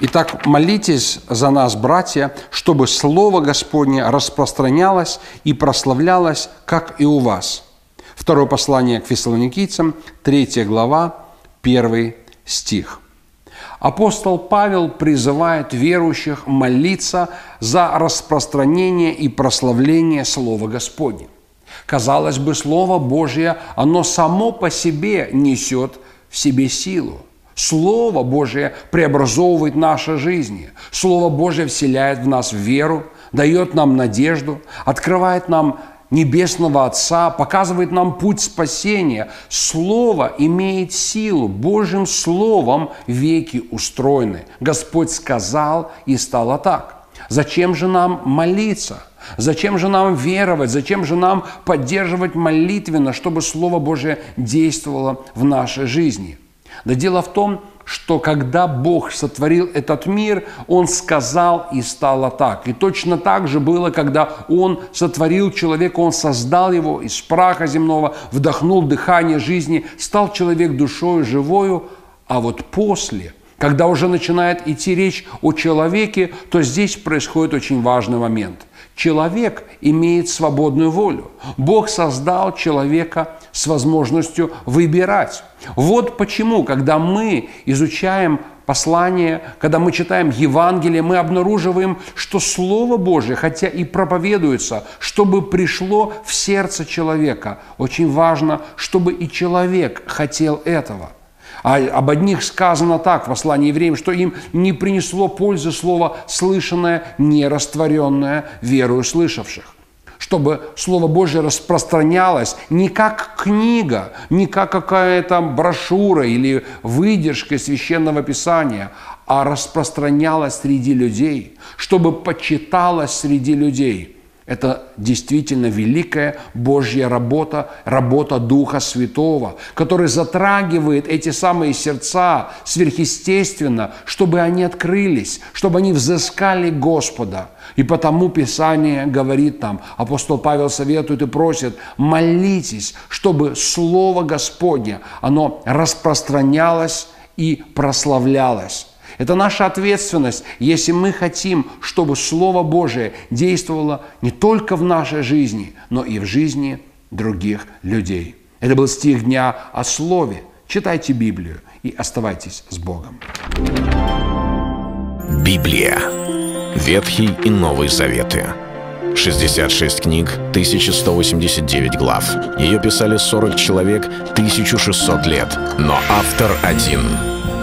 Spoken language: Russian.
Итак, молитесь за нас, братья, чтобы Слово Господне распространялось и прославлялось, как и у вас. Второе послание к фессалоникийцам, 3 глава, 1 стих. Апостол Павел призывает верующих молиться за распространение и прославление Слова Господня. Казалось бы, Слово Божье, оно само по себе несет в себе силу – Слово Божие преобразовывает наши жизни. Слово Божие вселяет в нас веру, дает нам надежду, открывает нам Небесного Отца, показывает нам путь спасения. Слово имеет силу. Божьим Словом веки устроены. Господь сказал, и стало так. Зачем же нам молиться? Зачем же нам веровать? Зачем же нам поддерживать молитвенно, чтобы Слово Божие действовало в нашей жизни? Да дело в том, что когда Бог сотворил этот мир, Он сказал и стало так. И точно так же было, когда Он сотворил человека, Он создал его из праха земного, вдохнул дыхание жизни, стал человек душою живою, а вот после, когда уже начинает идти речь о человеке, то здесь происходит очень важный момент – Человек имеет свободную волю. Бог создал человека с возможностью выбирать. Вот почему, когда мы изучаем послание, когда мы читаем Евангелие, мы обнаруживаем, что Слово Божье, хотя и проповедуется, чтобы пришло в сердце человека, очень важно, чтобы и человек хотел этого – а об одних сказано так в послании евреям, что им не принесло пользы слово «слышанное, не растворенное верою слышавших» чтобы Слово Божье распространялось не как книга, не как какая-то брошюра или выдержка Священного Писания, а распространялось среди людей, чтобы почиталось среди людей – это действительно великая Божья работа, работа Духа Святого, который затрагивает эти самые сердца сверхъестественно, чтобы они открылись, чтобы они взыскали Господа. И потому Писание говорит нам, апостол Павел советует и просит, молитесь, чтобы Слово Господне, оно распространялось и прославлялось. Это наша ответственность, если мы хотим, чтобы Слово Божие действовало не только в нашей жизни, но и в жизни других людей. Это был стих дня о Слове. Читайте Библию и оставайтесь с Богом. Библия. Ветхий и Новый Заветы. 66 книг, 1189 глав. Ее писали 40 человек, 1600 лет. Но автор один –